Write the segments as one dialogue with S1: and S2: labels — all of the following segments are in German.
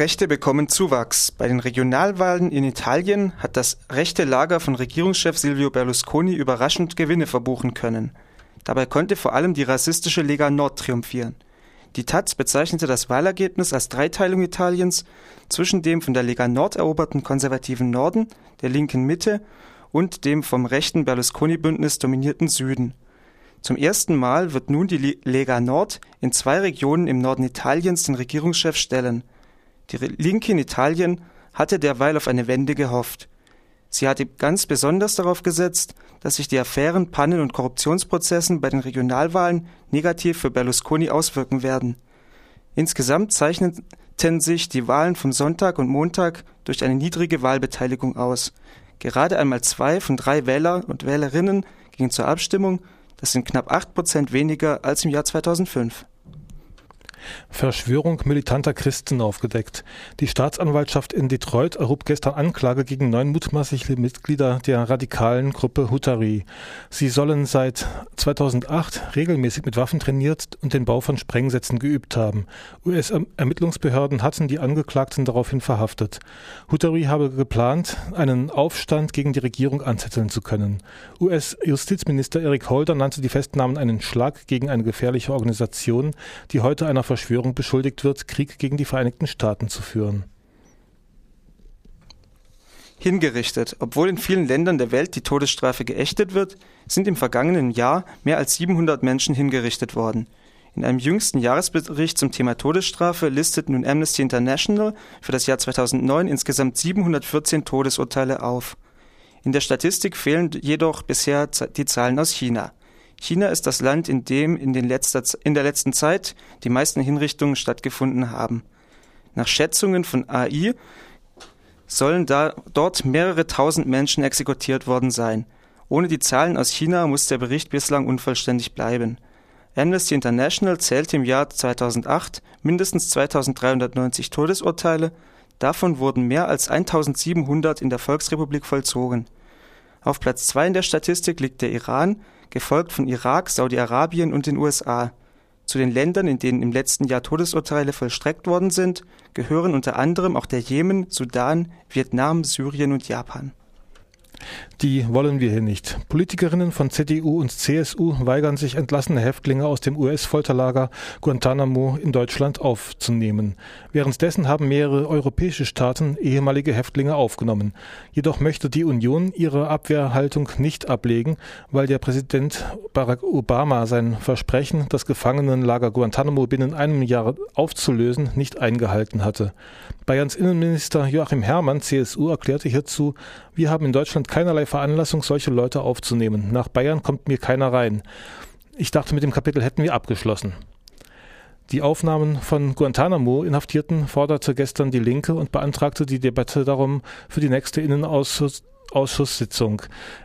S1: Rechte bekommen Zuwachs. Bei den Regionalwahlen in Italien hat das rechte Lager von Regierungschef Silvio Berlusconi überraschend Gewinne verbuchen können. Dabei konnte vor allem die rassistische Lega Nord triumphieren. Die Taz bezeichnete das Wahlergebnis als Dreiteilung Italiens zwischen dem von der Lega Nord eroberten konservativen Norden, der linken Mitte und dem vom rechten Berlusconi-Bündnis dominierten Süden. Zum ersten Mal wird nun die Lega Nord in zwei Regionen im Norden Italiens den Regierungschef stellen. Die Linke in Italien hatte derweil auf eine Wende gehofft. Sie hatte ganz besonders darauf gesetzt, dass sich die Affären, Pannen und Korruptionsprozessen bei den Regionalwahlen negativ für Berlusconi auswirken werden. Insgesamt zeichneten sich die Wahlen vom Sonntag und Montag durch eine niedrige Wahlbeteiligung aus. Gerade einmal zwei von drei Wähler und Wählerinnen gingen zur Abstimmung das sind knapp 8 Prozent weniger als im Jahr 2005.
S2: Verschwörung militanter Christen aufgedeckt. Die Staatsanwaltschaft in Detroit erhob gestern Anklage gegen neun mutmaßliche Mitglieder der radikalen Gruppe Hutari. Sie sollen seit 2008 regelmäßig mit Waffen trainiert und den Bau von Sprengsätzen geübt haben. US-Ermittlungsbehörden hatten die Angeklagten daraufhin verhaftet. Hutari habe geplant, einen Aufstand gegen die Regierung anzetteln zu können. US-Justizminister Eric Holder nannte die Festnahmen einen Schlag gegen eine gefährliche Organisation, die heute einer Verschwörung beschuldigt wird, Krieg gegen die Vereinigten Staaten zu führen.
S1: Hingerichtet. Obwohl in vielen Ländern der Welt die Todesstrafe geächtet wird, sind im vergangenen Jahr mehr als 700 Menschen hingerichtet worden. In einem jüngsten Jahresbericht zum Thema Todesstrafe listet nun Amnesty International für das Jahr 2009 insgesamt 714 Todesurteile auf. In der Statistik fehlen jedoch bisher die Zahlen aus China. China ist das Land, in dem in, den letzter, in der letzten Zeit die meisten Hinrichtungen stattgefunden haben. Nach Schätzungen von AI sollen da dort mehrere tausend Menschen exekutiert worden sein. Ohne die Zahlen aus China muss der Bericht bislang unvollständig bleiben. Amnesty International zählte im Jahr 2008 mindestens 2390 Todesurteile, davon wurden mehr als 1700 in der Volksrepublik vollzogen. Auf Platz zwei in der Statistik liegt der Iran gefolgt von Irak, Saudi-Arabien und den USA. Zu den Ländern, in denen im letzten Jahr Todesurteile vollstreckt worden sind, gehören unter anderem auch der Jemen, Sudan, Vietnam, Syrien und Japan.
S2: Die wollen wir hier nicht. Politikerinnen von CDU und CSU weigern sich, entlassene Häftlinge aus dem US-Folterlager Guantanamo in Deutschland aufzunehmen. Währenddessen haben mehrere europäische Staaten ehemalige Häftlinge aufgenommen. Jedoch möchte die Union ihre Abwehrhaltung nicht ablegen, weil der Präsident Barack Obama sein Versprechen, das Gefangenenlager Guantanamo binnen einem Jahr aufzulösen, nicht eingehalten hatte. Bayerns Innenminister Joachim Herrmann, CSU, erklärte hierzu, wir haben in Deutschland keinerlei Veranlassung, solche Leute aufzunehmen. Nach Bayern kommt mir keiner rein. Ich dachte, mit dem Kapitel hätten wir abgeschlossen. Die Aufnahmen von Guantanamo Inhaftierten forderte gestern die Linke und beantragte die Debatte darum für die nächste Innenausschusssitzung.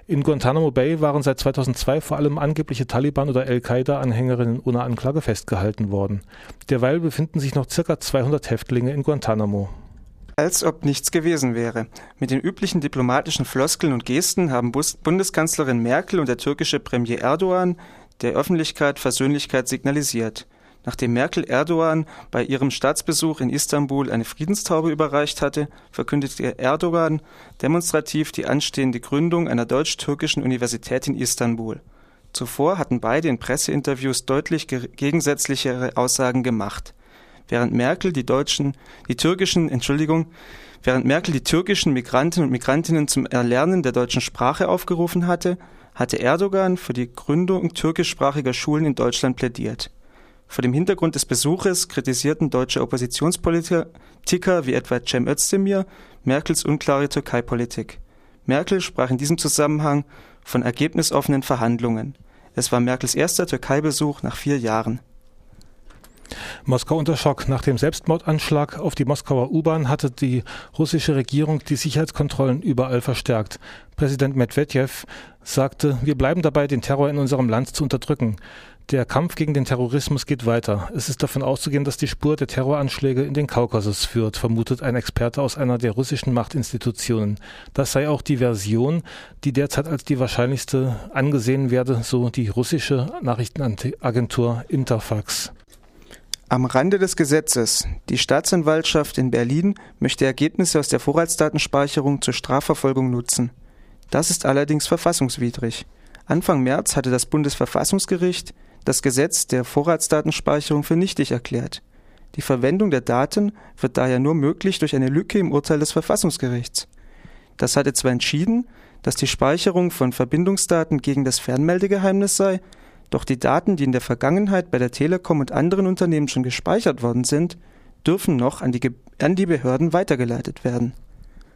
S2: In Guantanamo Bay waren seit 2002 vor allem angebliche Taliban- oder Al-Qaida-Anhängerinnen ohne Anklage festgehalten worden. Derweil befinden sich noch circa 200 Häftlinge in Guantanamo.
S1: Als ob nichts gewesen wäre. Mit den üblichen diplomatischen Floskeln und Gesten haben Bundeskanzlerin Merkel und der türkische Premier Erdogan der Öffentlichkeit Versöhnlichkeit signalisiert. Nachdem Merkel Erdogan bei ihrem Staatsbesuch in Istanbul eine Friedenstaube überreicht hatte, verkündete Erdogan demonstrativ die anstehende Gründung einer deutsch-türkischen Universität in Istanbul. Zuvor hatten beide in Presseinterviews deutlich gegensätzlichere Aussagen gemacht. Während Merkel die deutschen, die türkischen, Entschuldigung, während Merkel die türkischen Migrantinnen und Migrantinnen zum Erlernen der deutschen Sprache aufgerufen hatte, hatte Erdogan für die Gründung türkischsprachiger Schulen in Deutschland plädiert. Vor dem Hintergrund des Besuches kritisierten deutsche Oppositionspolitiker wie etwa Cem Özdemir Merkels unklare Türkei-Politik. Merkel sprach in diesem Zusammenhang von ergebnisoffenen Verhandlungen. Es war Merkels erster Türkei-Besuch nach vier Jahren.
S2: Moskau unter Schock. Nach dem Selbstmordanschlag auf die Moskauer U-Bahn hatte die russische Regierung die Sicherheitskontrollen überall verstärkt. Präsident Medvedev sagte, wir bleiben dabei, den Terror in unserem Land zu unterdrücken. Der Kampf gegen den Terrorismus geht weiter. Es ist davon auszugehen, dass die Spur der Terroranschläge in den Kaukasus führt, vermutet ein Experte aus einer der russischen Machtinstitutionen. Das sei auch die Version, die derzeit als die wahrscheinlichste angesehen werde, so die russische Nachrichtenagentur Interfax.
S1: Am Rande des Gesetzes. Die Staatsanwaltschaft in Berlin möchte Ergebnisse aus der Vorratsdatenspeicherung zur Strafverfolgung nutzen. Das ist allerdings verfassungswidrig. Anfang März hatte das Bundesverfassungsgericht das Gesetz der Vorratsdatenspeicherung für nichtig erklärt. Die Verwendung der Daten wird daher nur möglich durch eine Lücke im Urteil des Verfassungsgerichts. Das hatte zwar entschieden, dass die Speicherung von Verbindungsdaten gegen das Fernmeldegeheimnis sei, doch die Daten, die in der Vergangenheit bei der Telekom und anderen Unternehmen schon gespeichert worden sind, dürfen noch an die, an die Behörden weitergeleitet werden